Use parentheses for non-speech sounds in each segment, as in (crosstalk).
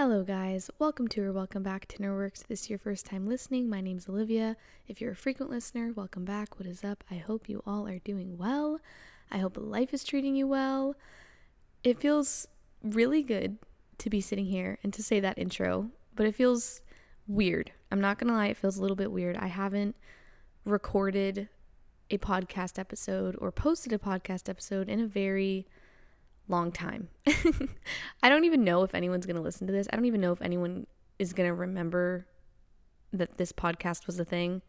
Hello, guys. Welcome to or welcome back to Inner Works. This is your first time listening, my name's Olivia. If you're a frequent listener, welcome back. What is up? I hope you all are doing well. I hope life is treating you well. It feels really good to be sitting here and to say that intro, but it feels weird. I'm not gonna lie, it feels a little bit weird. I haven't recorded a podcast episode or posted a podcast episode in a very long time. (laughs) I don't even know if anyone's going to listen to this. I don't even know if anyone is going to remember that this podcast was a thing.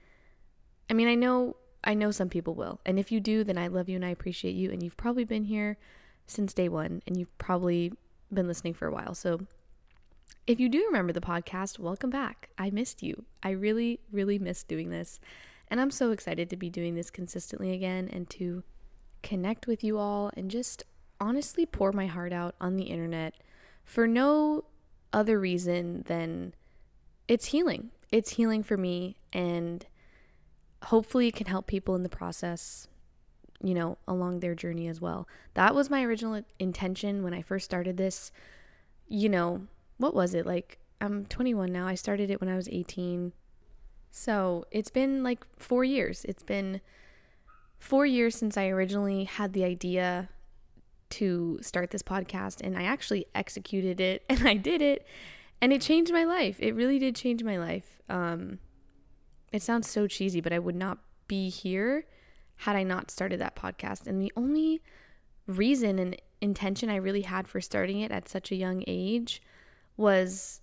I mean, I know I know some people will. And if you do, then I love you and I appreciate you and you've probably been here since day 1 and you've probably been listening for a while. So if you do remember the podcast, welcome back. I missed you. I really really missed doing this. And I'm so excited to be doing this consistently again and to connect with you all and just honestly pour my heart out on the internet for no other reason than it's healing. It's healing for me, and hopefully, it can help people in the process, you know, along their journey as well. That was my original intention when I first started this. You know, what was it? Like, I'm 21 now. I started it when I was 18. So it's been like four years. It's been four years since I originally had the idea to start this podcast and I actually executed it (laughs) and I did it and it changed my life. It really did change my life. Um, it sounds so cheesy, but I would not be here had I not started that podcast. And the only reason and intention I really had for starting it at such a young age was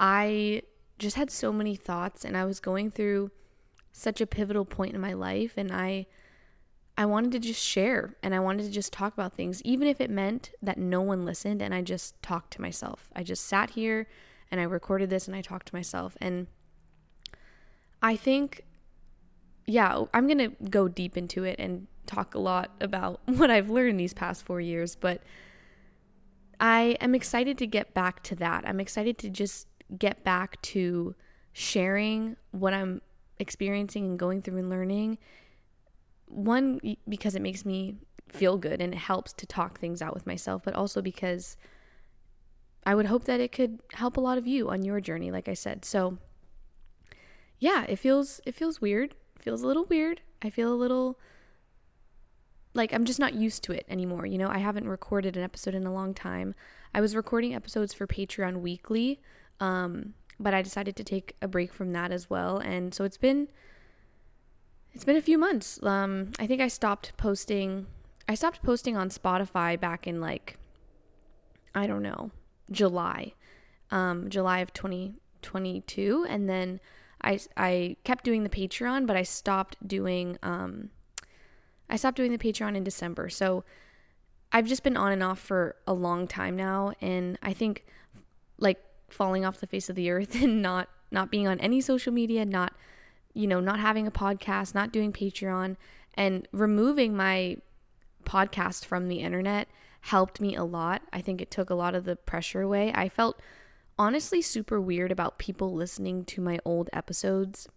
I just had so many thoughts and I was going through such a pivotal point in my life and I I wanted to just share and I wanted to just talk about things, even if it meant that no one listened and I just talked to myself. I just sat here and I recorded this and I talked to myself. And I think, yeah, I'm going to go deep into it and talk a lot about (laughs) what I've learned these past four years, but I am excited to get back to that. I'm excited to just get back to sharing what I'm experiencing and going through and learning one because it makes me feel good and it helps to talk things out with myself, but also because I would hope that it could help a lot of you on your journey like I said. So yeah, it feels it feels weird. It feels a little weird. I feel a little like I'm just not used to it anymore. You know, I haven't recorded an episode in a long time. I was recording episodes for Patreon weekly, um, but I decided to take a break from that as well. And so it's been it's been a few months. Um, I think I stopped posting. I stopped posting on Spotify back in like, I don't know, July, um, July of 2022, and then I I kept doing the Patreon, but I stopped doing um, I stopped doing the Patreon in December. So I've just been on and off for a long time now, and I think like falling off the face of the earth (laughs) and not not being on any social media, not you know, not having a podcast, not doing Patreon, and removing my podcast from the internet helped me a lot. I think it took a lot of the pressure away. I felt honestly super weird about people listening to my old episodes.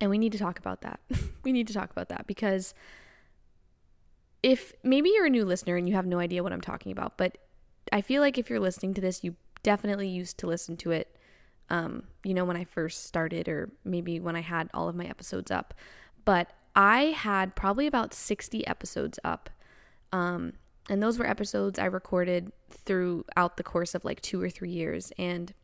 And we need to talk about that. (laughs) we need to talk about that because if maybe you're a new listener and you have no idea what I'm talking about, but I feel like if you're listening to this, you definitely used to listen to it um, you know, when I first started, or maybe when I had all of my episodes up. But I had probably about 60 episodes up. Um, and those were episodes I recorded throughout the course of like two or three years. And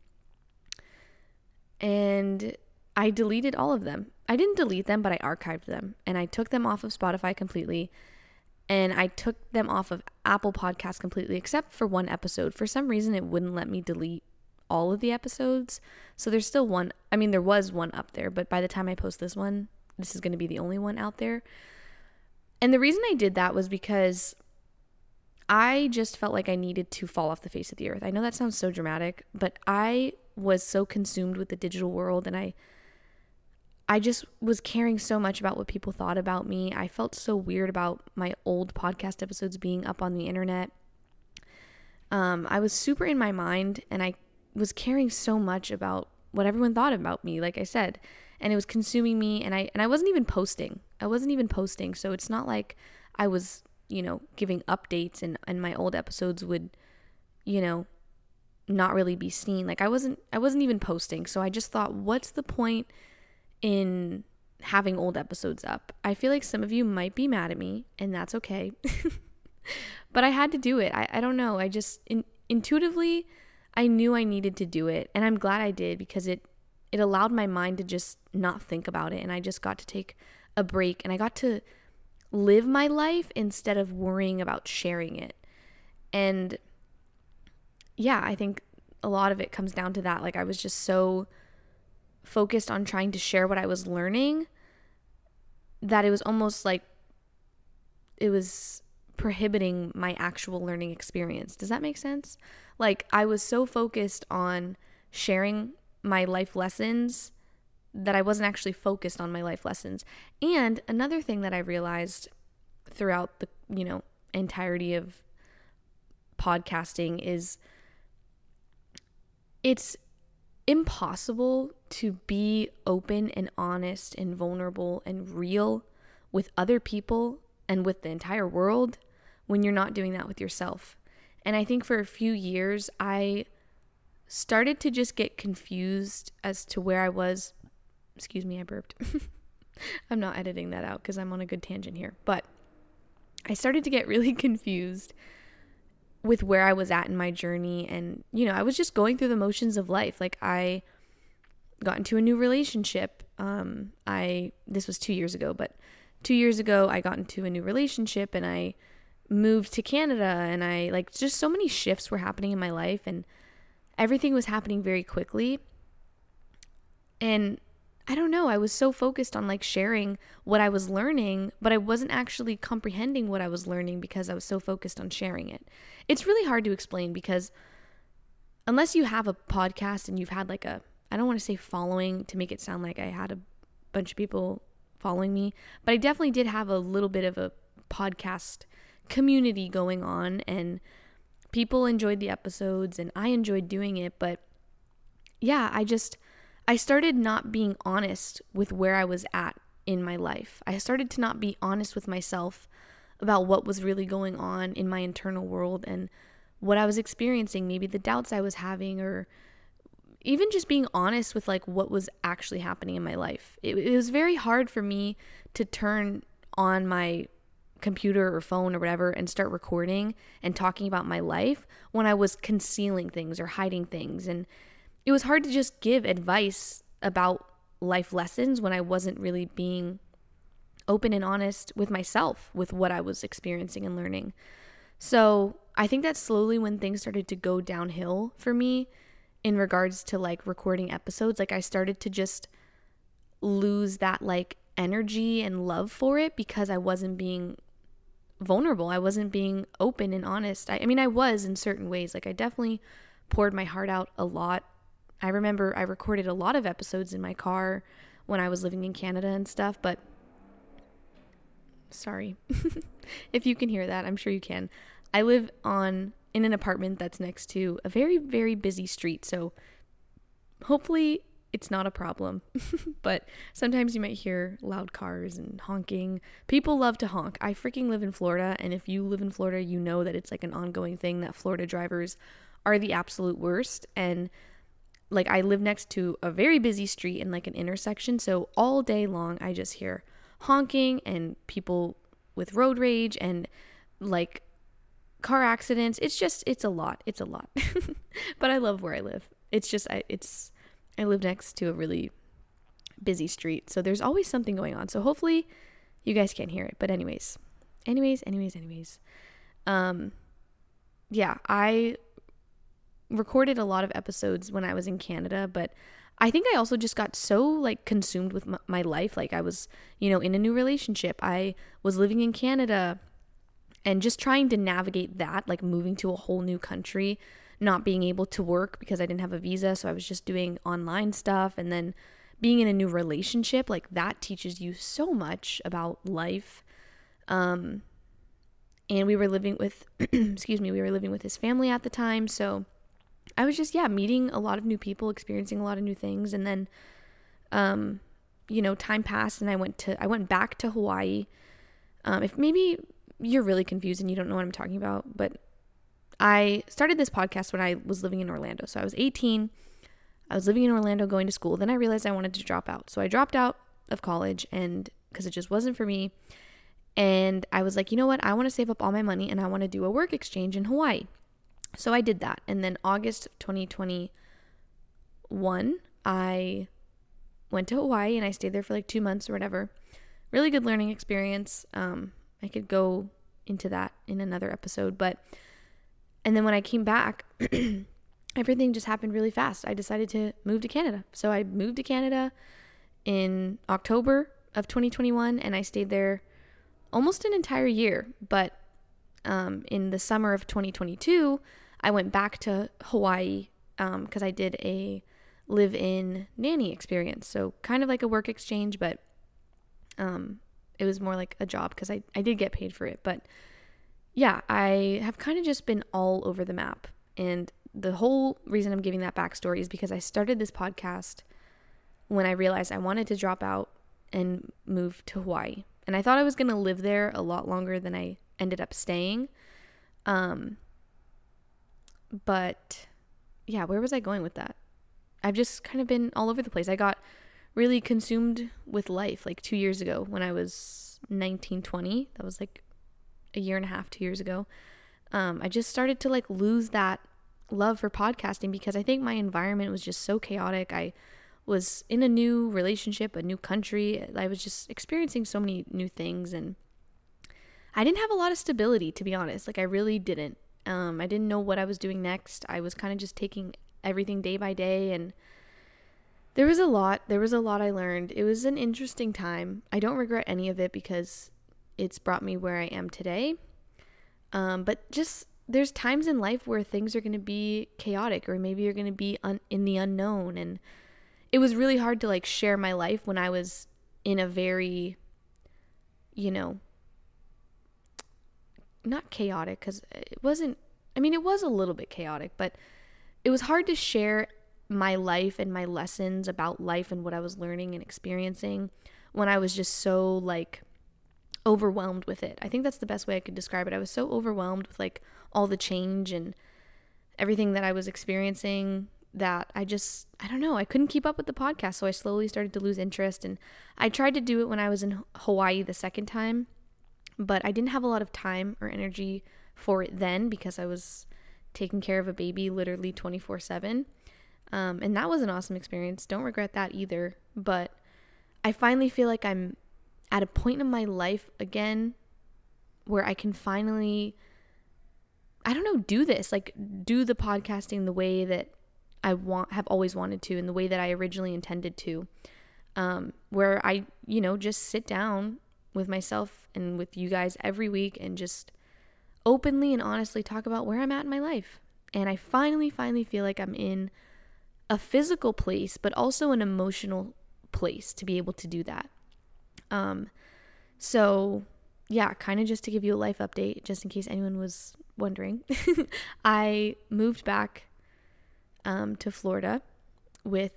and I deleted all of them. I didn't delete them, but I archived them and I took them off of Spotify completely. And I took them off of Apple Podcasts completely, except for one episode. For some reason, it wouldn't let me delete all of the episodes. So there's still one. I mean, there was one up there, but by the time I post this one, this is going to be the only one out there. And the reason I did that was because I just felt like I needed to fall off the face of the earth. I know that sounds so dramatic, but I was so consumed with the digital world and I I just was caring so much about what people thought about me. I felt so weird about my old podcast episodes being up on the internet. Um, I was super in my mind and I was caring so much about what everyone thought about me, like I said, and it was consuming me and I and I wasn't even posting. I wasn't even posting. So it's not like I was, you know, giving updates and and my old episodes would, you know, not really be seen. Like I wasn't I wasn't even posting. So I just thought what's the point in having old episodes up? I feel like some of you might be mad at me and that's okay. (laughs) but I had to do it. I, I don't know. I just in, intuitively I knew I needed to do it and I'm glad I did because it it allowed my mind to just not think about it and I just got to take a break and I got to live my life instead of worrying about sharing it. And yeah, I think a lot of it comes down to that. Like, I was just so focused on trying to share what I was learning that it was almost like it was prohibiting my actual learning experience. Does that make sense? Like, I was so focused on sharing my life lessons that I wasn't actually focused on my life lessons. And another thing that I realized throughout the, you know, entirety of podcasting is it's impossible to be open and honest and vulnerable and real with other people and with the entire world when you're not doing that with yourself. And I think for a few years, I started to just get confused as to where I was. Excuse me, I burped. (laughs) I'm not editing that out because I'm on a good tangent here. But I started to get really (laughs) confused with where I was at in my journey. And, you know, I was just going through the motions of life. Like, I got into a new relationship. Um, I, this was two years ago, but two years ago, I got into a new relationship and I moved to Canada. And I, like, just so many shifts were happening in my life and everything was happening very quickly. And I don't know, I was so focused on like sharing what I was learning, but I wasn't actually comprehending what I was learning because I was so focused on sharing it. It's really hard to explain because unless you have a podcast and you've had like a I don't want to say following to make it sound like I had a bunch of people following me, but I definitely did have a little bit of a podcast community going on and people enjoyed the episodes and I enjoyed doing it, but yeah, I just I started not being honest with where I was at in my life. I started to not be honest with myself about what was really going on in my internal world and what I was experiencing, maybe the doubts I was having, or even just being honest with like what was actually happening in my life. It, it was very hard for me to turn on my computer or phone or whatever and start recording and talking about my life when I was concealing things or hiding things and it was hard to just give advice about life lessons when I wasn't really being open and honest with myself with what I was experiencing and learning. So, I think that slowly when things started to go downhill for me in regards to like recording episodes, like I started to just lose that like energy and love for it because I wasn't being vulnerable. I wasn't being open and honest. I, I mean, I was in certain ways. Like, I definitely poured my heart out a lot I remember I recorded a lot of episodes in my car when I was living in Canada and stuff, but sorry. (laughs) if you can hear that, I'm sure you can. I live on in an apartment that's next to a very very busy street, so hopefully it's not a problem. (laughs) but sometimes you might hear loud cars and honking. People love to honk. I freaking live in Florida, and if you live in Florida, you know that it's like an ongoing thing that Florida drivers are the absolute worst and like I live next to a very busy street in like an intersection, so all day long I just hear honking and people with road rage and like car accidents. It's just it's a lot. It's a lot. (laughs) but I love where I live. It's just I it's I live next to a really busy street. So there's always something going on. So hopefully you guys can't hear it. But anyways, anyways, anyways, anyways. Um yeah, I recorded a lot of episodes when I was in Canada, but I think I also just got so like consumed with my life. Like I was, you know, in a new relationship. I was living in Canada and just trying to navigate that, like moving to a whole new country, not being able to work because I didn't have a visa. So I was just doing online stuff. And then being in a new relationship, like that teaches you so much about life. Um, and we were living with, (clears throat) excuse me, we were living with his family at the time. So, I was just yeah meeting a lot of new people, experiencing a lot of new things, and then, um, you know, time passed and I went to I went back to Hawaii. Um, if maybe you're really confused and you don't know what I'm talking about, but I started this podcast when I was living in Orlando. So I was 18. I was living in Orlando going to school. Then I realized I wanted to drop out. So I dropped out of college and because it just wasn't for me. And I was like, you know what? I want to save up all my money and I want to do a work exchange in Hawaii. So I did that. And then August 2021, I went to Hawaii and I stayed there for like two months or whatever. Really good learning experience. Um, I could go into that in another episode, but and then when I came back, (clears throat) everything just happened really fast. I decided to move to Canada. So I moved to Canada in October of 2021 and I stayed there almost an entire year. But um, in the summer of 2022, I went back to Hawaii because um, I did a live in nanny experience. So kind of like a work exchange, but um, it was more like a job because I, I did get paid for it. But yeah, I have kind of just been all over the map. And the whole reason I'm giving that backstory is because I started this podcast when I realized I wanted to drop out and move to Hawaii. And I thought I was going to live there a lot longer than I ended up staying. Um, but yeah, where was I going with that? I've just kind of been all over the place. I got really consumed with life like two years ago when I was 19, 20. That was like a year and a half, two years ago. Um, I just started to like lose that love for podcasting because I think my environment was just so chaotic. I was in a new relationship, a new country. I was just experiencing so many new things and I didn't have a lot of stability to be honest. Like I really didn't. Um, I didn't know what I was doing next. I was kind of just taking everything day by day and there was a lot. There was a lot I learned. It was an interesting time. I don't regret any of it because it's brought me where I am today. Um, but just there's times in life where things are going to be chaotic or maybe you're going to be un- in the unknown and it was really hard to like share my life when I was in a very you know not chaotic cuz it wasn't I mean it was a little bit chaotic but it was hard to share my life and my lessons about life and what I was learning and experiencing when I was just so like overwhelmed with it. I think that's the best way I could describe it. I was so overwhelmed with like all the change and everything that I was experiencing that I just I don't know, I couldn't keep up with the podcast, so I slowly started to lose interest and I tried to do it when I was in Hawaii the second time, but I didn't have a lot of time or energy for it then because I was taking care of a baby literally 24 7. Um, and that was an awesome experience. Don't regret that either. But I finally feel like I'm at a point in my life again where I can finally, I don't know, do this, like do the podcasting the way that I want, have always wanted to, and the way that I originally intended to. Um, where I, you know, just sit down with myself and with you guys every week and just openly and honestly talk about where I'm at in my life. And I finally, finally feel like I'm in a physical place, but also an emotional place to be able to do that. Um, so yeah, kind of just to give you a life update, just in case anyone was wondering, (laughs) I moved back um, to Florida with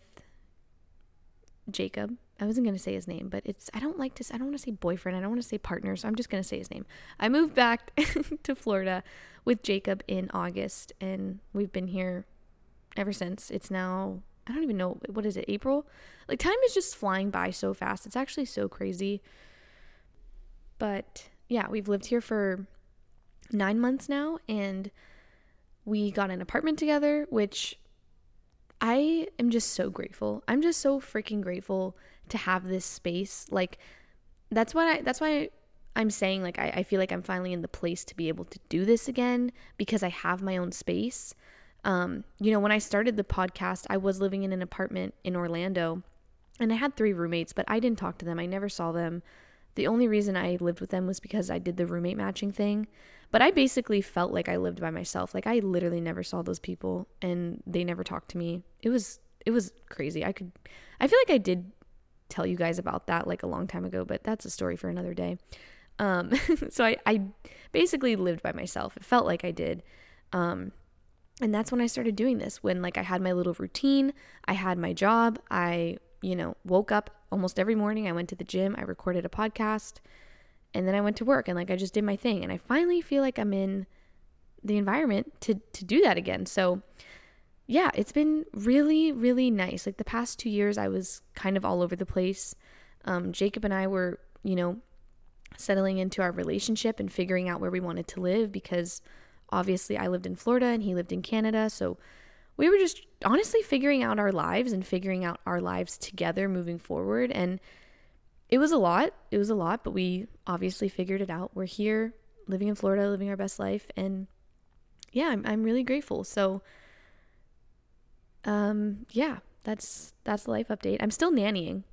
Jacob. I wasn't going to say his name, but it's, I don't like to, I don't want to say boyfriend. I don't want to say partner. So I'm just going to say his name. I moved back (laughs) to Florida with Jacob in August and we've been here ever since. It's now, I don't even know, what is it, April? Like time is just flying by so fast. It's actually so crazy. But yeah, we've lived here for nine months now and we got an apartment together, which I am just so grateful. I'm just so freaking grateful to have this space. Like that's what I that's why I'm saying like I, I feel like I'm finally in the place to be able to do this again because I have my own space. Um, you know, when I started the podcast, I was living in an apartment in Orlando and I had three roommates, but I didn't talk to them. I never saw them. The only reason I lived with them was because I did the roommate matching thing. But I basically felt like I lived by myself. Like I literally never saw those people and they never talked to me. It was it was crazy. I could I feel like I did tell you guys about that like a long time ago, but that's a story for another day. Um (laughs) so I I basically lived by myself. It felt like I did. Um and that's when I started doing this when like I had my little routine, I had my job, I you know, woke up almost every morning. I went to the gym, I recorded a podcast, and then I went to work and like I just did my thing. And I finally feel like I'm in the environment to to do that again. So yeah, it's been really really nice. Like the past 2 years I was kind of all over the place. Um, Jacob and I were, you know, settling into our relationship and figuring out where we wanted to live because obviously I lived in Florida and he lived in Canada, so we were just honestly figuring out our lives and figuring out our lives together moving forward and it was a lot. It was a lot, but we obviously figured it out. We're here living in Florida, living our best life and yeah, I'm I'm really grateful. So um yeah, that's that's the life update. I'm still nannying.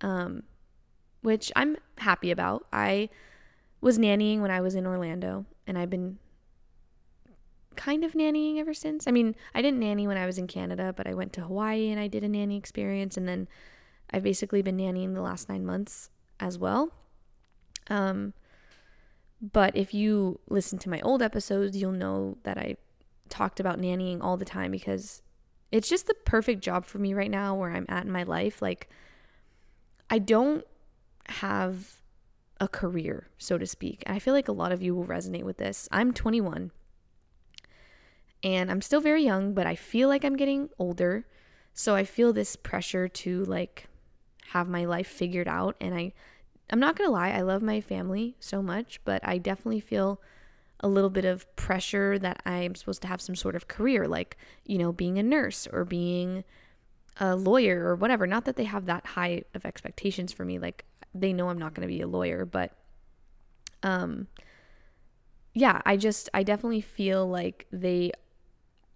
Um which I'm happy about. I was nannying when I was in Orlando and I've been kind of nannying ever since. I mean, I didn't nanny when I was in Canada, but I went to Hawaii and I did a nanny experience and then I've basically been nannying the last 9 months as well. Um but if you listen to my old episodes, you'll know that I talked about nannying all the time because it's just the perfect job for me right now where I'm at in my life. Like, I don't have a career, so to speak. And I feel like a lot of you will resonate with this. I'm 21 and I'm still very young, but I feel like I'm getting older. So I feel this pressure to like have my life figured out and I I'm not going to lie, I love my family so much, but I definitely feel a little bit of pressure that I'm supposed to have some sort of career, like, you know, being a nurse or being a lawyer or whatever. Not that they have that high of expectations for me. Like, they know I'm not going to be a lawyer, but, um, yeah, I just, I definitely feel like they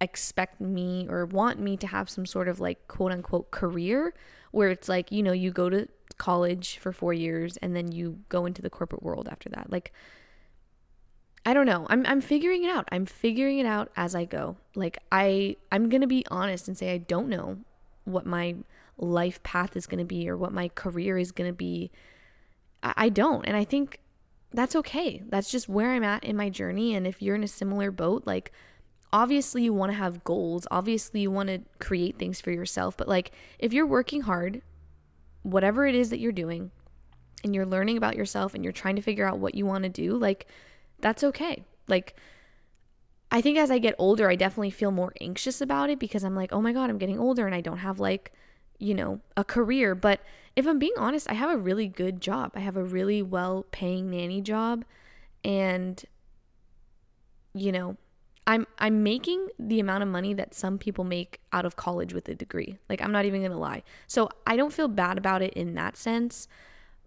expect me or want me to have some sort of like quote unquote career where it's like, you know, you go to college for four years and then you go into the corporate world after that. Like, I don't know. I'm I'm figuring it out. I'm figuring it out as I go. Like I I'm going to be honest and say I don't know what my life path is going to be or what my career is going to be. I, I don't. And I think that's okay. That's just where I'm at in my journey and if you're in a similar boat, like obviously you want to have goals. Obviously you want to create things for yourself, but like if you're working hard whatever it is that you're doing and you're learning about yourself and you're trying to figure out what you want to do, like that's okay. Like I think as I get older, I definitely feel more anxious about it because I'm like, "Oh my god, I'm getting older and I don't have like, you know, a career." But if I'm being honest, I have a really good job. I have a really well-paying nanny job and you know, I'm making the amount of money that some people make out of college with a degree. Like I'm not even to lie. So I don't feel bad about it in that sense,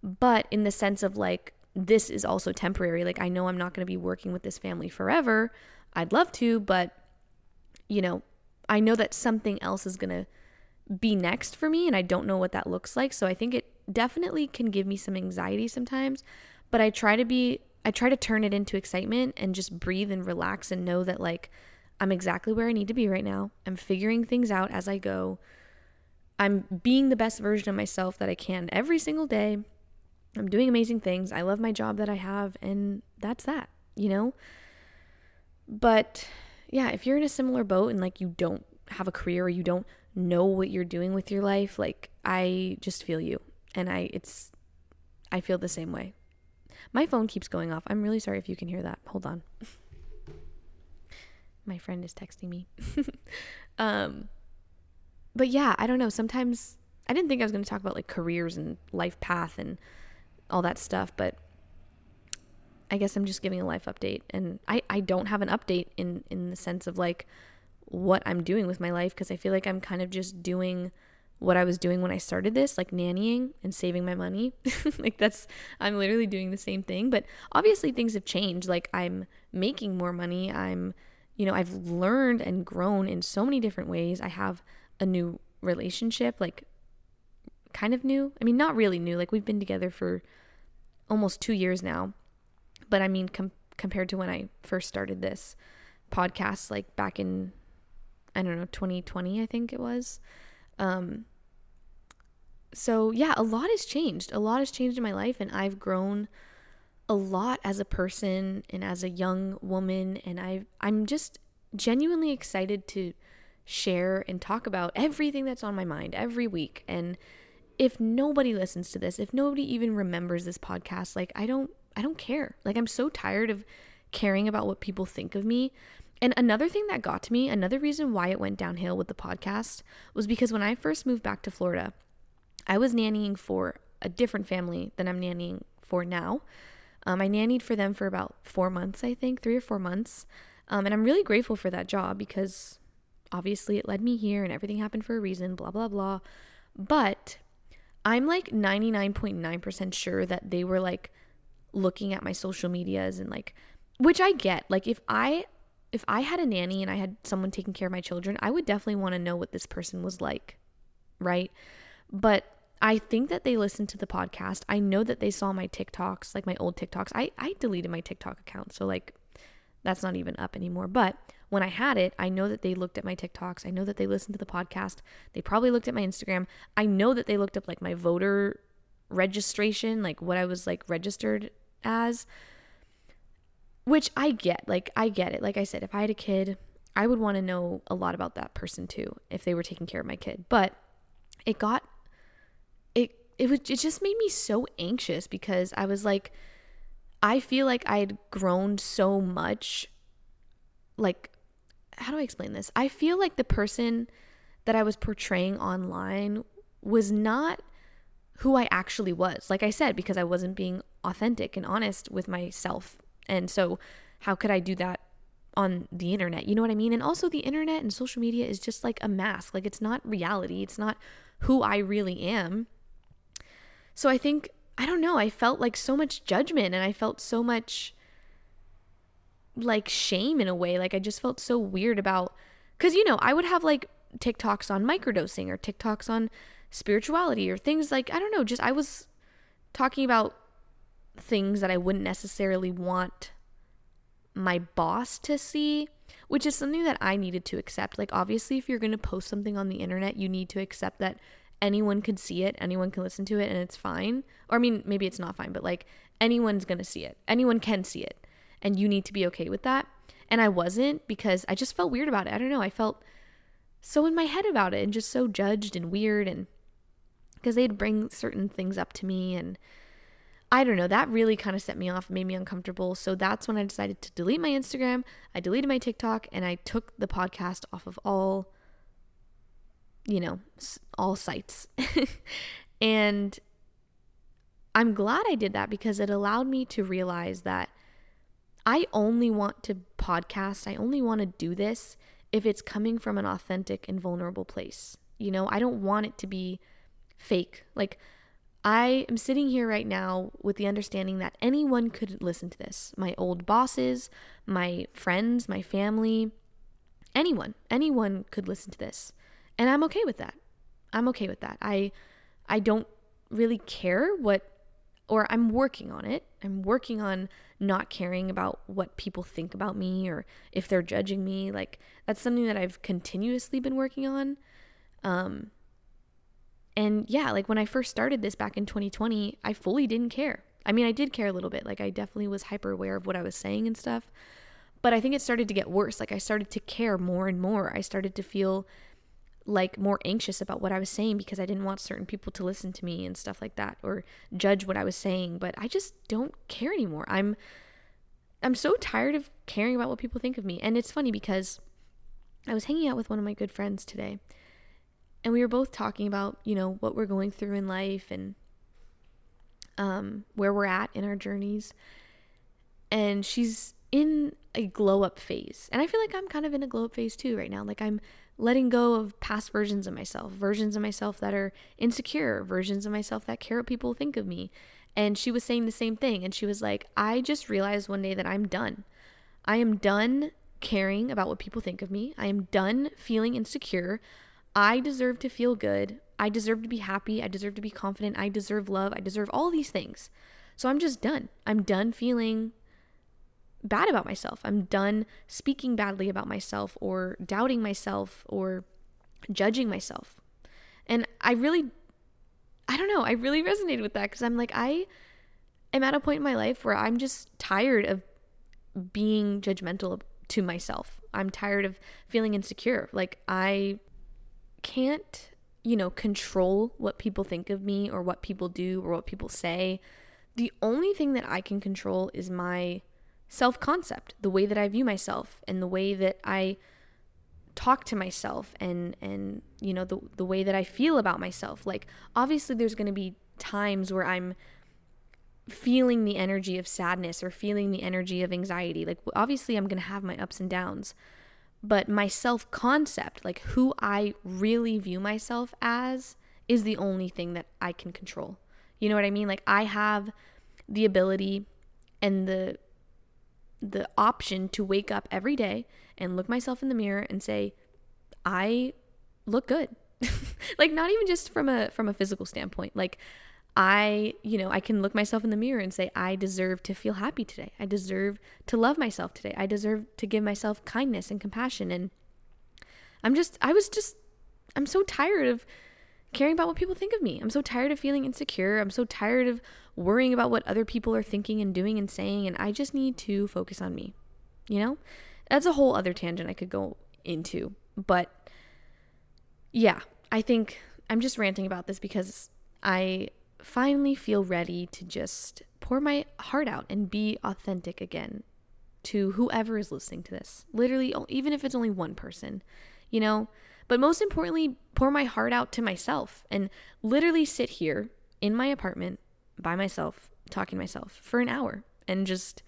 but in the sense of like this is also temporary. Like I know I'm not to be working with this family forever. I'd love to, but you know, I know that something else is to be next for me and I don't know what that looks like. So I think it definitely can give me some anxiety sometimes, but I try to be I try to turn it into excitement and just breathe and relax and know that like I'm exactly where I need to be right now. I'm figuring things out as I go. I'm being the best version of myself that I can every single day. I'm doing amazing things. I love my job that I have and that's that, you know? But yeah, if you're in a similar boat and like you don't have a career or you don't know what you're doing with your life, like I just feel you. And I it's I feel the same way. My phone keeps going off. I'm really sorry if you can hear that. Hold on. (laughs) My friend is texting me. (laughs) um but yeah, I don't know. Sometimes I didn't think I was going to talk about like careers and life path and all that stuff, but I guess I'm just giving a life update and I I don't have an update in in the sense of like what I'm doing with my life because I feel like I'm kind of just doing what I was doing when I started this, like nannying and saving my money. (laughs) like that's I'm literally doing the same thing, but obviously things have changed. Like I'm making more money. I'm you know, I've learned and grown in so many different ways. I have a new relationship, like kind of new. I mean, not really new. Like we've been together for almost 2 years now. But I mean com- compared to when I first started this podcast like back in I don't know, 2020 I think it was. Um, so yeah, a lot has changed. A lot has changed in my life, and I've grown a lot as a person and as a young woman. And I I'm just genuinely excited to share and talk about everything that's on my mind every week. And if nobody listens to this, if nobody even remembers this podcast, like I don't I don't care. Like I'm so tired of caring about what people think of me. And another thing that got to me, another reason why it went downhill with the podcast was because when I first moved back to Florida, I was nannying for a different family than I'm nannying for now. Um, I nannied for them for about four months, I think, three or four months. Um, and I'm really grateful for that job because obviously it led me here and everything happened for a reason, blah, blah, blah. But I'm like 99.9% sure that they were like looking at my social medias and like, which I get. Like, if I if I had a nanny and I had someone taking care of my children, I would definitely want to know what this person was like, right? But I think that they listened to the podcast. I know that they saw my TikToks, like my old TikToks. I, I deleted my TikTok account, so like that's not even up anymore. But when I had it, I know that they looked at my TikToks. I know that they listened to the podcast. They probably looked at my Instagram. I know that they looked up like my voter registration, like what I was like registered as which I get. Like, I get it. Like I said, if I had a kid, I would want to know a lot about that person too, if they were taking care of my kid. But it got, it, was, it just made me so anxious because I was like, I feel like I had grown so much. Like, how do I explain this? I feel like the person that I was portraying online was not who I actually was. Like I said, because I wasn't being authentic and honest with myself and so, how could I do that on the internet? You know what I mean? And also, the internet and social media is just like a mask. Like, it's not reality, it's not who I really am. So, I think, I don't know, I felt like so much judgment and I felt so much like shame in a way. Like, I just felt so weird about, because, you know, I would have like TikToks on microdosing or TikToks on spirituality or things like, I don't know, just I was talking about things that I wouldn't necessarily want my boss to see, which is something that I needed to accept. Like, obviously, if you're going to post something on the internet, you need to accept that anyone can see it, anyone can listen to it, and it's fine. Or, I mean, maybe it's not fine, but like, anyone's to see it. Anyone can see it. And you need to be okay with that. And I wasn't because I just felt weird about it. I don't know. I felt so in my head about it and just so judged and weird. And because they'd bring certain things up to me and, I don't know, that really kind of set me off, made me uncomfortable. So that's when I decided to delete my Instagram, I deleted my TikTok, and I took the podcast off of all, you know, all sites. (laughs) and I'm glad I did that because it allowed me to realize that I only want to podcast, I only want to do this if it's coming from an authentic and vulnerable place. You know, I don't want it to be fake. Like, I am sitting here right now with the understanding that anyone could listen to this. My old bosses, my friends, my family, anyone, anyone could listen to this. And I'm okay with that. I'm okay with that. I I don't really care what or I'm working on it. I'm working on not caring about what people think about me or if they're judging me. Like that's something that I've continuously been working on. Um and yeah, like when I first started this back in 2020, I fully didn't care. I mean, I did care a little bit. Like I definitely was hyper aware of what I was saying and stuff. But I think it started to get worse. Like I started to care more and more. I started to feel like more anxious about what I was saying because I didn't want certain people to listen to me and stuff like that or judge what I was saying, but I just don't care anymore. I'm I'm so tired of caring about what people think of me. And it's funny because I was hanging out with one of my good friends today and we were both talking about you know what we're going through in life and um, where we're at in our journeys and she's in a glow up phase and i feel like i'm kind of in a glow up phase too right now like i'm letting go of past versions of myself versions of myself that are insecure versions of myself that care what people think of me and she was saying the same thing and she was like i just realized one day that i'm done i am done caring about what people think of me i am done feeling insecure I deserve to feel good. I deserve to be happy. I deserve to be confident. I deserve love. I deserve all these things. So I'm just done. I'm done feeling bad about myself. I'm done speaking badly about myself or doubting myself or judging myself. And I really, I don't know, I really resonated with that because I'm like, I am at a point in my life where I'm just tired of being judgmental to myself. I'm tired of feeling insecure. Like, I can't, you know, control what people think of me or what people do or what people say. The only thing that I can control is my self concept, the way that I view myself and the way that I talk to myself and and you know the the way that I feel about myself. Like obviously there's going to be times where I'm feeling the energy of sadness or feeling the energy of anxiety. Like obviously I'm going to have my ups and downs. But my self-concept, like who I really view myself as is the only thing that I can control. You know what I mean? Like I have the ability and the the option to wake up every day and look myself in the mirror and say, I look good. (laughs) like not even just from a from a physical standpoint. Like I, you know, I can look myself in the mirror and say, I deserve to feel happy today. I deserve to love myself today. I deserve to give myself kindness and compassion. And I'm just, I was just, I'm so tired of caring about what people think of me. I'm so tired of feeling insecure. I'm so tired of worrying about what other people are thinking and doing and saying. And I just need to focus on me. You know? That's a whole other tangent I could go into. But yeah, I think I'm just ranting about this because I finally feel ready to just pour my heart out and be authentic again to whoever is listening to this. Literally, even if it's only one person, you know? But most importantly, pour my heart out to myself and literally sit here in my apartment by myself, talking to myself for an hour and just,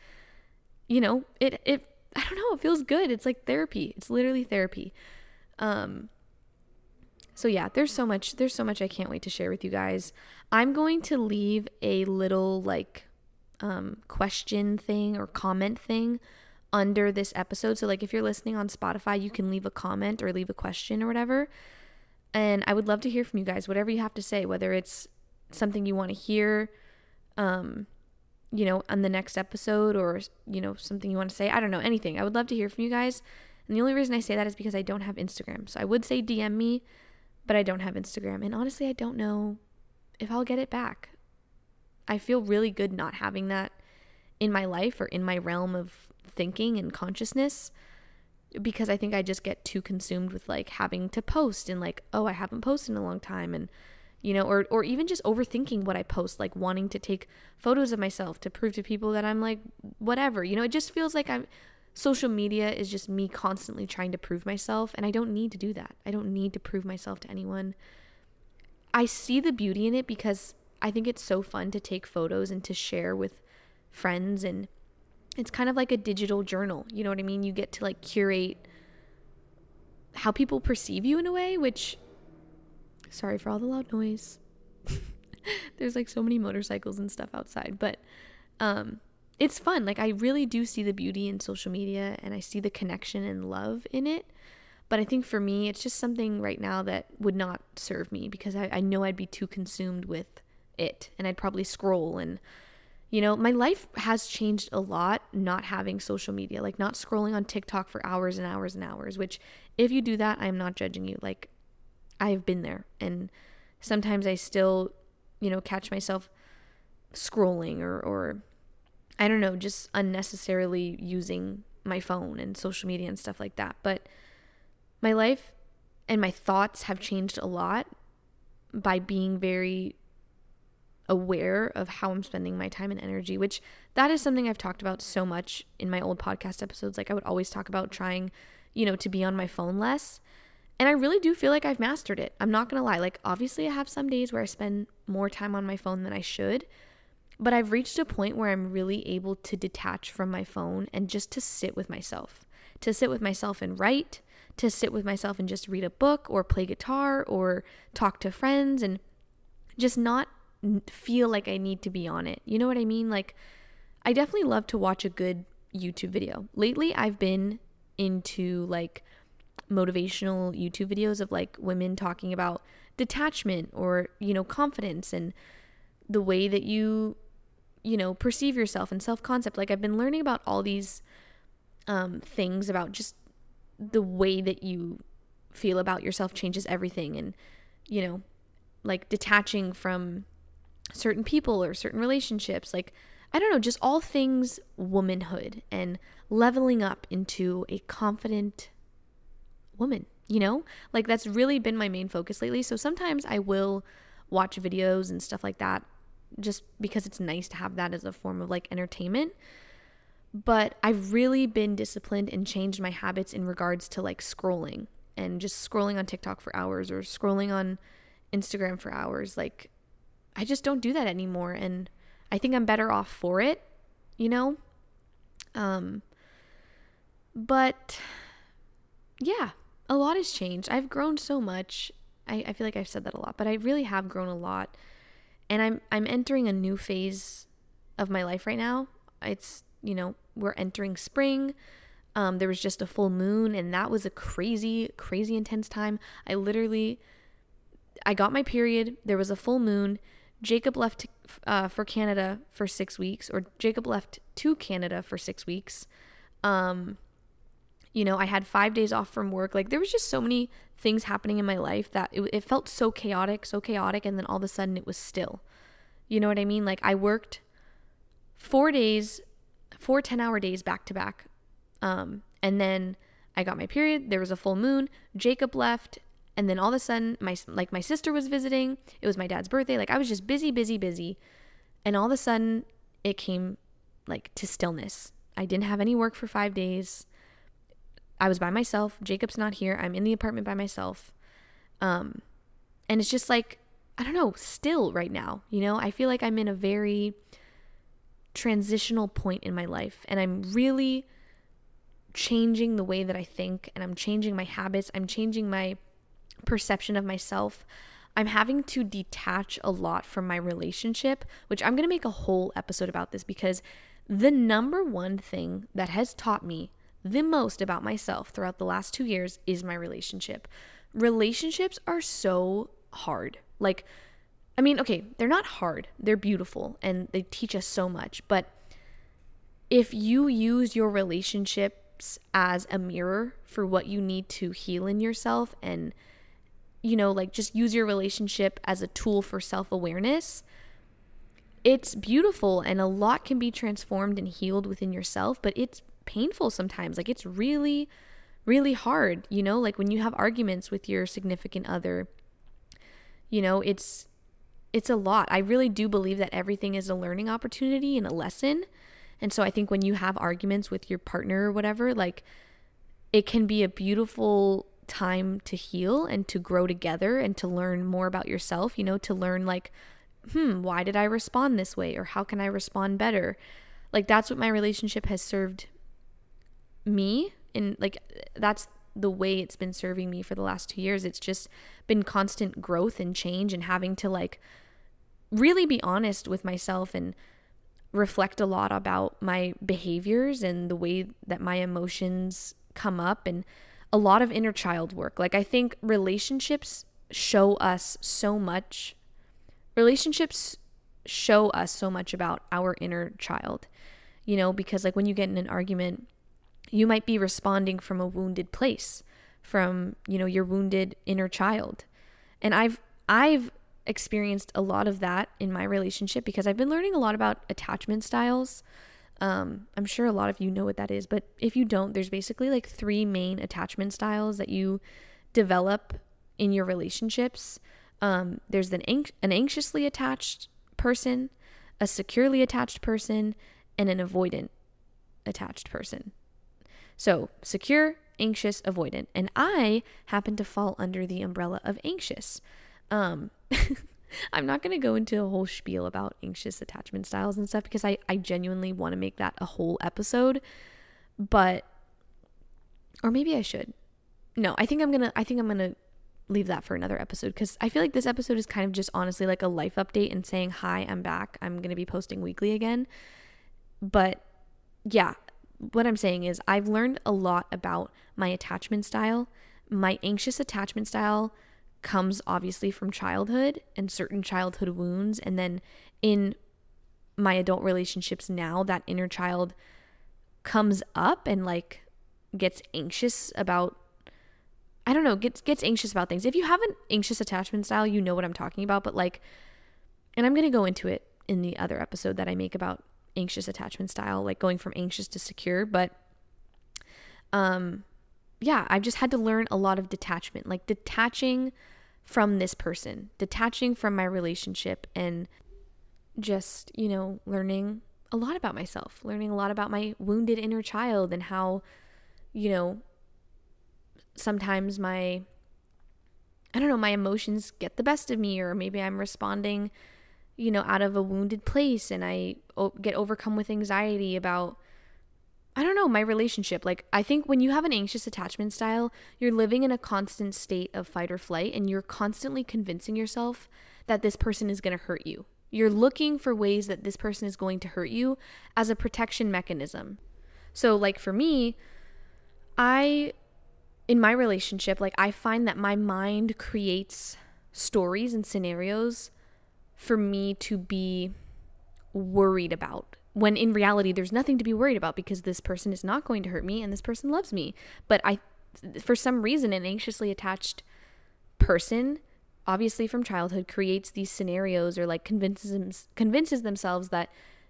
you know, it, it, I don't know, it feels good. It's like therapy. It's literally therapy. Um, so yeah, there's so much, there's so much I can't wait to share with you guys. I'm going to leave a little like um, question thing or comment thing under this episode. So, like, if you're listening on Spotify, you can leave a comment or leave a question or whatever. And I would love to hear from you guys, whatever you have to say, whether it's something you want to hear, um, you know, on the next episode or, you know, something you want to say. I don't know, anything. I would love to hear from you guys. And the only reason I say that is because I don't have Instagram. So I would say DM me, but I don't have Instagram. And honestly, I don't know if I'll get it back. I feel really good not having that in my life or in my realm of thinking and consciousness because I think I just get too consumed with like having to post and like, oh, I haven't posted in a long time and you know, or or even just overthinking what I post, like wanting to take photos of myself to prove to people that I'm like whatever. You know, it just feels like I'm social media is just me constantly trying to prove myself and I don't need to do that. I don't need to prove myself to anyone. I see the beauty in it because I think it's so fun to take photos and to share with friends and it's kind of like a digital journal. You know what I mean? You get to like curate how people perceive you in a way, which, sorry for all the loud noise. (laughs) There's like so many motorcycles and stuff outside, but um, it's fun. Like, I really do see the beauty in social media and I see the connection and love in it. But I think for me, it's just something right now that would not serve me because I, I know I'd be too consumed with it and I'd probably scroll and you know, my life has changed a lot not having social media, like not scrolling on TikTok for hours and hours and hours, which if you do that, I'm not judging you. Like I've been there and sometimes I still, you know, catch myself scrolling or or I don't know, just unnecessarily using my phone and social media and stuff like that. But my life and my thoughts have changed a lot by being very aware of how I'm spending my time and energy, which that is something I've talked about so much in my old podcast episodes. Like I would always talk about trying, you know, to be on my phone less. And I really do feel like I've mastered it. I'm not going to lie. Like obviously I have some days where I spend more time on my phone than I should, but I've reached a point where I'm really able to detach from my phone and just to sit with myself. To sit with myself and write, to sit with myself and just read a book or play guitar or talk to friends and just not feel like I need to be on it. You know what I mean? Like, I definitely love to watch a good YouTube video. Lately, I've been into like motivational YouTube videos of like women talking about detachment or, you know, confidence and the way that you, you know, perceive yourself and self concept. Like, I've been learning about all these um, things about just the way that you feel about yourself changes everything and, you know, like detaching from certain people or certain relationships. Like, I don't know, just all things womanhood and leveling up into a confident woman, you know? Like, that's really been my main focus lately. So sometimes I will watch videos and stuff like that just because it's nice to have that as a form of like entertainment. but I've really been disciplined and changed my habits in regards to like scrolling and just scrolling on TikTok for hours or scrolling on Instagram for hours. Like, I just don't do that anymore. And I think I'm better off for it, you know? Um, but yeah, a lot has changed. I've grown so much. I, I feel like I've said that a lot, but I really have grown a lot. And I'm I'm entering a new phase of my life right now. It's, you know, we're entering spring. Um, there was just a full moon, and that was a crazy, crazy intense time. I literally, I got my period. There was a full moon. Jacob left uh, for Canada for six weeks, or Jacob left to Canada for six weeks. Um, you know, I had five days off from work. Like, there was just so many things happening in my life that it, it felt so chaotic, so chaotic, and then all of a sudden it was still. You know what I mean? Like, I worked four days, four 10 hour days back to back um, and then I got my period. There was a full moon. Jacob left, and then all of a sudden, my like my sister was visiting. It was my dad's birthday. Like I was just busy, busy, busy, and all of a sudden, it came like to stillness. I didn't have any work for five days. I was by myself. Jacob's not here. I'm in the apartment by myself. Um, and it's just like I don't know, still right now. You know, I feel like I'm in a very transitional point in my life, and I'm really changing the way that I think and I'm changing my habits. I'm changing my perception of myself. I'm having to detach a lot from my relationship, which I'm going to make a whole episode about this because the number one thing that has taught me the most about myself throughout the last two years is my relationship. Relationships are so hard. Like, I mean, okay, they're not hard, they're beautiful and they teach us so much. But if you use your relationships as a mirror for what you need to heal in yourself and you know like just use your relationship as a tool for self-awareness it's beautiful and a lot can be transformed and healed within yourself but it's painful sometimes. Like it's really really hard you know? Like when you have arguments with your significant other you know it's it's a lot. I really do believe that everything is a learning opportunity and a lesson. And so I think when you have arguments with your partner or whatever, like it can be a beautiful time to heal and to grow together and to learn more about yourself, you know, to learn like, hmm, why did I respond this way or how can I respond better? Like that's what my relationship has served me and like that's the way it's been serving me for the last 2 years. It's just been constant growth and change and having to like really be honest with myself and reflect a lot about my behaviors and the way that my emotions come up and a lot of inner child work. Like I think relationships show us so much. Relationships show us so much about our inner child. You know, because like when you get in an argument, you might be responding from a wounded place, from, you know, your wounded inner child. And I've I've experienced a lot of that in my relationship because I've been learning a lot about attachment styles. Um, I'm sure a lot of you know what that is, but if you don't, there's basically like three main attachment styles that you develop in your relationships. Um, there's an, an anxiously attached person, a securely attached person, and an avoidant attached person. So, secure, anxious, avoidant. And I happen to fall under the umbrella of anxious. Um, (laughs) I'm not going to go into a whole spiel about anxious attachment styles and stuff because I, I genuinely want to make that a whole episode. But, or maybe I should. No, I think I'm going to, I think I'm going to leave that for another episode because I feel like this episode is kind of just honestly like a life update and saying, hi, I'm back. I'm going to be posting weekly again. But yeah, what I'm saying is I've learned a lot about my attachment style. My anxious attachment style comes obviously from childhood and certain childhood wounds. And then in my adult relationships now, that inner child comes up and like gets anxious about I don't know, gets gets anxious about things. If you have an anxious attachment style, you know what I'm talking about, but like and I'm going to go into it in the other episode that I make about anxious attachment style, like going from anxious to secure, but um yeah, I've just had to learn a lot of detachment, like detaching from this person, detaching from my relationship and just, you know, learning a lot about myself, learning a lot about my wounded inner child and how, you know, sometimes my, I don't know, my emotions get the best of me, or maybe I'm responding, you know, out of a wounded place and I get overcome with anxiety about, I don't know, my relationship. Like, I think when you have an anxious attachment style, you're living in a constant state of fight or flight and you're constantly convincing yourself that this person is going to hurt you. You're looking for ways that this person is going to hurt you as a protection mechanism. So, like for me, I, in my relationship, like I find that my mind creates stories and scenarios for me to be worried about when in reality there's nothing to be worried about because this person is not going to hurt me and this person loves me. But i for some reason an anxiously attached person obviously from childhood creates these scenarios or like convinces convinces themselves that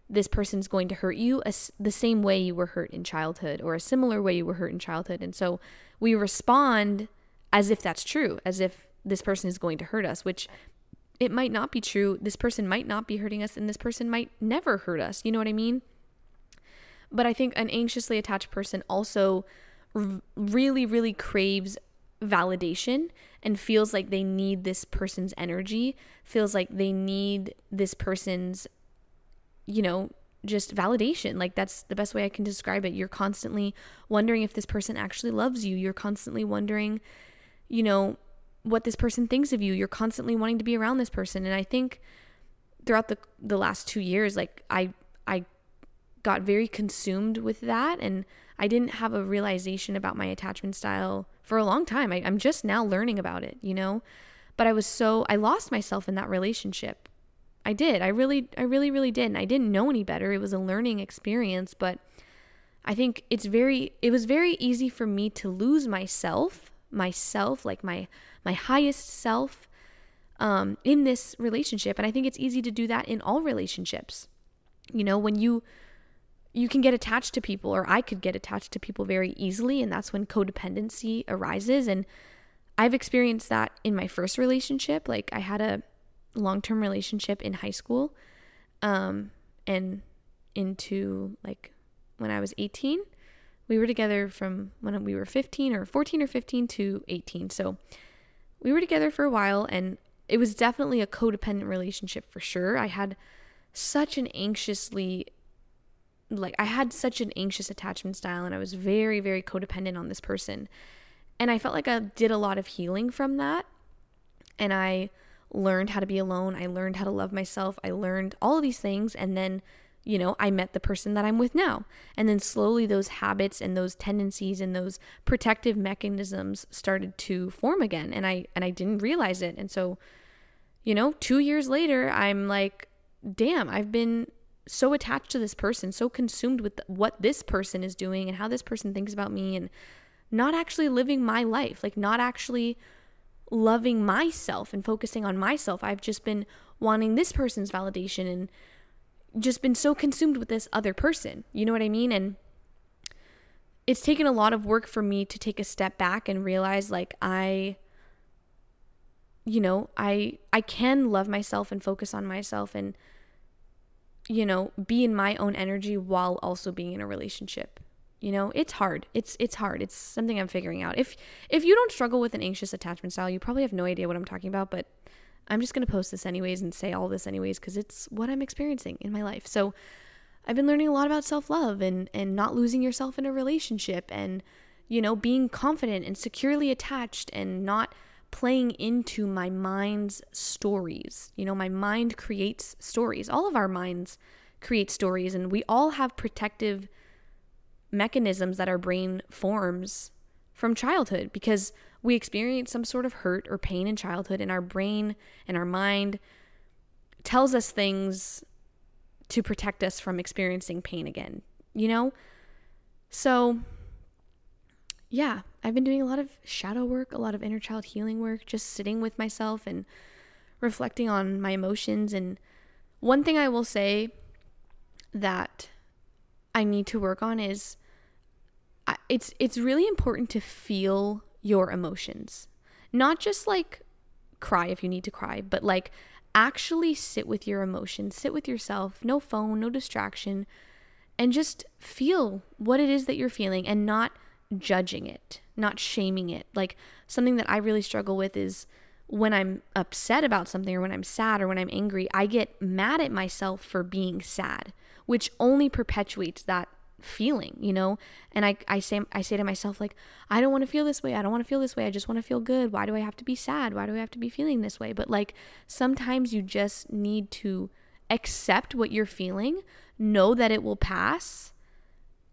this person's going to hurt you as, the same way you were hurt in childhood or a similar way you were hurt in childhood. And so we respond as if that's true as if this person is going to hurt us which it might not be true this person might not be hurting us and this person might never hurt us you know what i mean but i think an anxiously attached person also r- really really craves validation and feels like they need this person's energy, feels like they need this person's, you know, just validation. Like that's the best way I can describe it. You're constantly wondering if this person actually loves you. You're constantly wondering, you know, what this person thinks of you. You're constantly wanting to be around this person. And I think throughout the the last 2 years like I I got very consumed with that and I didn't have a realization about my attachment style for a long time. I, I'm just now learning about it, you know? But I was so, I lost myself in that relationship. I did. I really, I really, really did. And I didn't know any better. It was a learning experience, but I think it's very, it was very easy for me to lose myself, myself, like my, my highest self, um, in this relationship. And I think it's easy to do that in all relationships. You know, when you, you can get attached to people, or I could get attached to people very easily, and that's when codependency arises. And I've experienced that in my first relationship. Like, I had a long term relationship in high school, um, and into like when I was 18. We were together from when we were 15 or 14 or 15 to 18. So we were together for a while, and it was definitely a codependent relationship for sure. I had such an anxiously like I had such an anxious attachment style and I was very very codependent on this person. And I felt like I did a lot of healing from that. And I learned how to be alone. I learned how to love myself. I learned all of these things and then you know, I met the person that I'm with now. And then slowly those habits and those tendencies and those protective mechanisms started to form again and I and I didn't realize it. And so you know, 2 years later, I'm like damn, I've been so attached to this person, so consumed with what this person is doing and how this person thinks about me, and not actually living my life, like not actually loving myself and focusing on myself. I've just been wanting this person's validation and just been so consumed with this other person. You know what I mean? And it's taken a lot of work for me to take a step back and realize like I you know, I I can love myself and focus on myself and you know, be in my own energy while also being in a relationship. You know, it's hard. It's it's hard. It's something I'm figuring out. If if you don't struggle with an anxious attachment style, you probably have no idea what I'm talking about, but I'm just going to post this anyways and say all this anyways cuz it's what I'm experiencing in my life. So, I've been learning a lot about self-love and and not losing yourself in a relationship and you know, being confident and securely attached and not playing into my mind's stories. You know, my mind creates stories. All of our minds create stories, and we all have protective mechanisms that our brain forms from childhood because we experience some sort of hurt or pain in childhood, and our brain and our mind tells us things to protect us from experiencing pain again, you know? So, yeah, I've been doing a lot of shadow work, a lot of inner child healing work, just sitting with myself and reflecting on my emotions. And one thing I will say that I need to work on is it's it's really important to feel your emotions. Not just like cry if you need to cry, but like actually sit with your emotions, sit with yourself, no phone, no distraction, and just feel what it is that you're feeling and not judging it, not shaming it. Like something that I really struggle with is when I'm upset about something or when I'm sad or when I'm angry, I get mad at myself for being sad, which only perpetuates that feeling, you know? And I, I say I say to myself like, I don't want to feel this way. I don't want to feel this way. I just want to feel good. Why do I have to be sad? Why do I have to be feeling this way? But like sometimes you just need to accept what you're feeling, know that it will pass,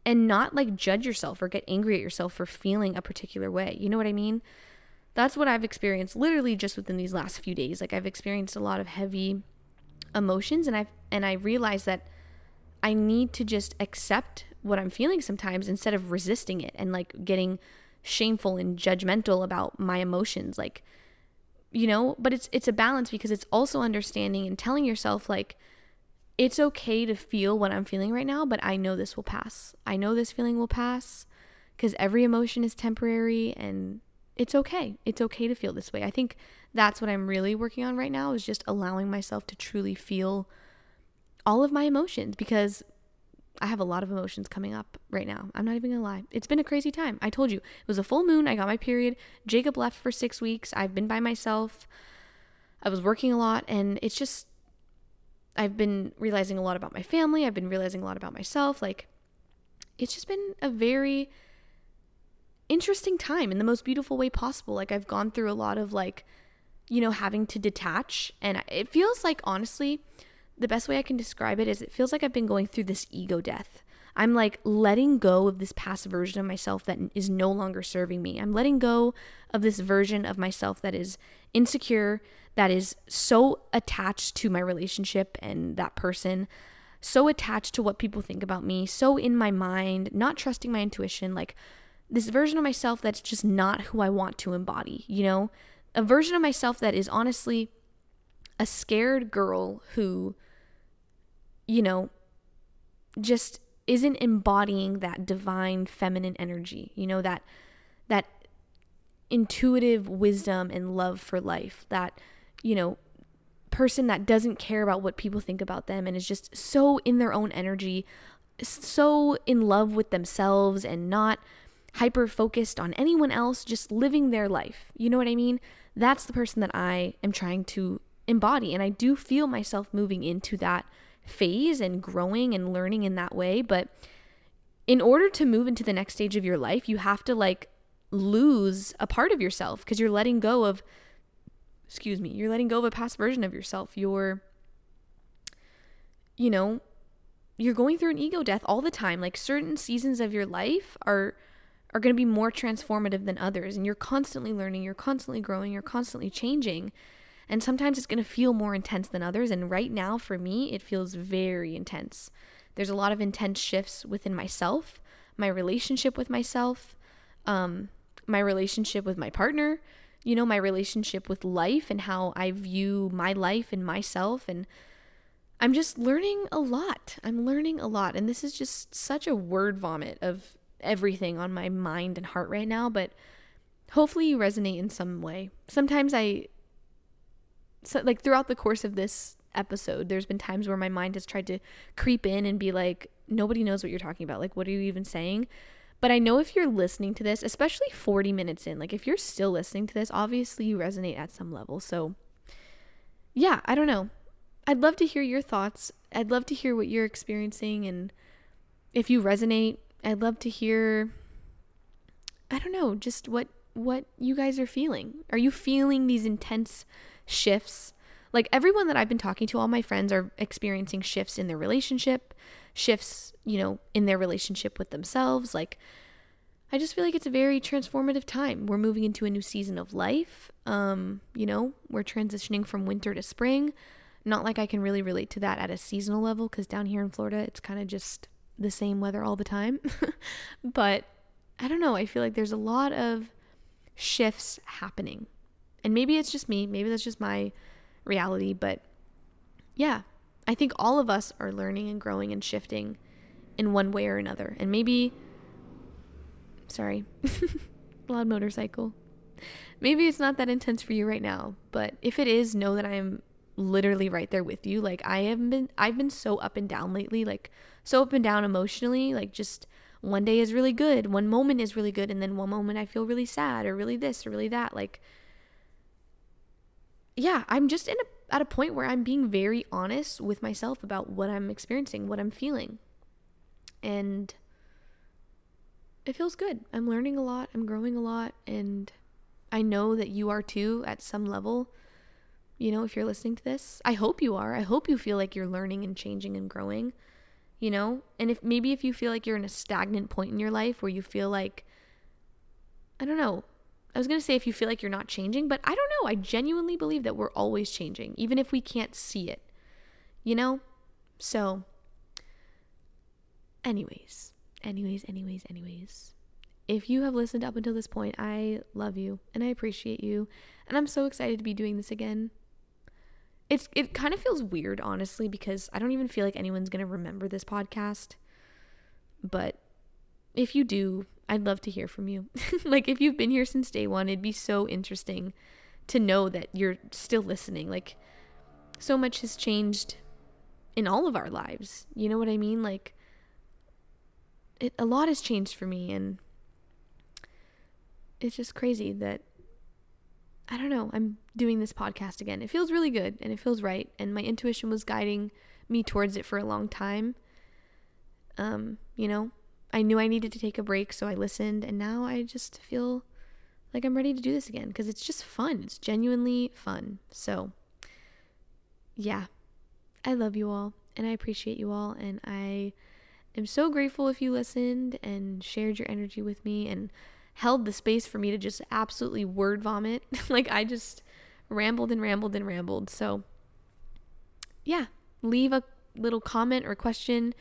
and not like judge yourself or get angry at yourself for feeling a particular way. You know what I mean? that's what I've experienced literally just within these last few days. Like I've experienced a lot of heavy emotions and I've and I realized that I need to just accept what I'm feeling sometimes instead of resisting it and like getting shameful and judgmental about my emotions like you know, but it's it's a balance because it's also understanding and telling yourself like it's okay to feel what I'm feeling right now, but I know this will pass. I know this feeling will pass because every emotion is temporary and it's okay. It's okay to feel this way. I think that's what I'm really working on right now is just allowing myself to truly feel all of my emotions because I have a lot of emotions coming up right now. I'm not even gonna lie. It's been a crazy time. I told you it was a full moon. I got my period. Jacob left for six weeks. I've been by myself. I was working a lot, and it's just, I've been realizing a lot about my family. I've been realizing a lot about myself. Like, it's just been a very interesting time in the most beautiful way possible. Like I've gone through a lot of like, you know, having to detach and it feels like honestly, the best way I can describe it is it feels like I've been going through this ego death. I'm like letting go of this past version of myself that is no longer serving me. I'm letting go of this version of myself that is insecure, that is so attached to my relationship and that person, so attached to what people think about me, so in my mind, not trusting my intuition, like this version of myself that's just not who I want to embody, you know? A version of myself that is honestly a scared girl who, you know, just isn't embodying that divine feminine energy, you know, that that intuitive wisdom and love for life, that, you know, person that doesn't care about what people think about them and is just so in their own energy, so in love with themselves and not hyper focused on anyone else, just living their life. You know what I mean? That's the person that I am trying to embody. And I do feel myself moving into that phase and growing and learning in that way. But in order to move into the next stage of your life, you have to like lose a part of yourself because you're letting go of, excuse me, you're letting go of a past version of yourself. You're, you know, you're going through an ego death all the time. Like certain seasons of your life are are going to be more transformative than others. And you're constantly learning, you're constantly growing, you're constantly changing. And sometimes it's going to feel more intense than others. And right now, for me, it feels very intense. There's a lot of intense shifts within myself, my relationship with myself, um, my relationship with my partner, you know, my relationship with life and how I view my life and myself. And I'm just learning a lot. I'm learning a lot. And this is just such a word vomit of everything on my mind and heart right now, but hopefully you resonate in some way. Sometimes I, so like throughout the course of this episode, there's been times where my mind has tried to creep in and be like, nobody knows what you're talking about. Like, what are you even saying? But I know if you're listening to this, especially 40 minutes in, like if you're still listening to this, obviously you resonate at some level. So, yeah, I don't know. I'd love to hear your thoughts. I'd love to hear what you're experiencing and if you resonate, I'd love to hear I don't know, just what what you guys are feeling. Are you feeling these intense shifts? Like everyone that I've been talking to, all my friends are experiencing shifts in their relationship, shifts, you know, in their relationship with themselves. Like I just feel like it's a very transformative time. We're moving into a new season of life. Um, you know, we're transitioning from winter to spring. Not like I can really relate to that at a seasonal level because down here in Florida, it's kind of just the same weather all the time. (laughs) but I don't know. I feel like there's a lot of shifts happening. And maybe it's just me. Maybe that's just my reality. But yeah, I think all of us are learning and growing and shifting in one way or another. And maybe, sorry, (laughs) loud motorcycle. maybe it's not that intense for you right now, but if it is, know that I'm literally right there with you. Like I have been I've been so up and down lately, like so up and down emotionally, like just one day is really good, one moment is really good, and then one moment I feel really sad or really this or really that. Like yeah, I'm just in a, at a point where I'm being very honest with myself about what I'm experiencing, what I'm feeling. And it feels good. I'm learning a lot, I'm growing a lot, and I know that you are too at some level. You know, if you're listening to this, I hope you are. I hope you feel like you're learning and changing and growing, you know? And if maybe if you feel like you're in a stagnant point in your life where you feel like, I don't know, I was going to say if you feel like you're not changing, but I don't know. I genuinely believe that we're always changing, even if we can't see it, you know? So, anyways, anyways, anyways, anyways. If you have listened up until this point, I love you and I appreciate you. And I'm so excited to be doing this again. It's it kind of feels weird honestly because I don't even feel like anyone's going to remember this podcast. But if you do, I'd love to hear from you. (laughs) like if you've been here since day 1, it'd be so interesting to know that you're still listening. Like so much has changed in all of our lives. You know what I mean? Like it a lot has changed for me and it's just crazy that I don't know, I'm doing this podcast again. It feels really good and it feels right and my intuition was guiding me towards it for a long time. Um, you know, I knew I needed to take a break, so I listened and now I just feel like I'm ready to do this again because it's just fun. It's genuinely fun. So, yeah. I love you all and I appreciate you all and I am so grateful if you listened and shared your energy with me and held the space for me to just absolutely word vomit. (laughs) like I just rambled and rambled and rambled. So, yeah, leave a little comment or question.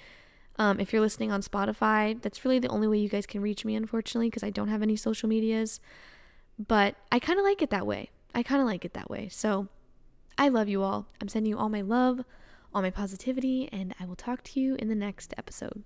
Um, if you're listening on Spotify, that's really the only way you guys can reach me, unfortunately, because I don't have any social medias. But I kind of like it that way. I kind of like it that way. So I love you all. I'm sending you all my love, all my positivity, and I will talk to you in the next episode.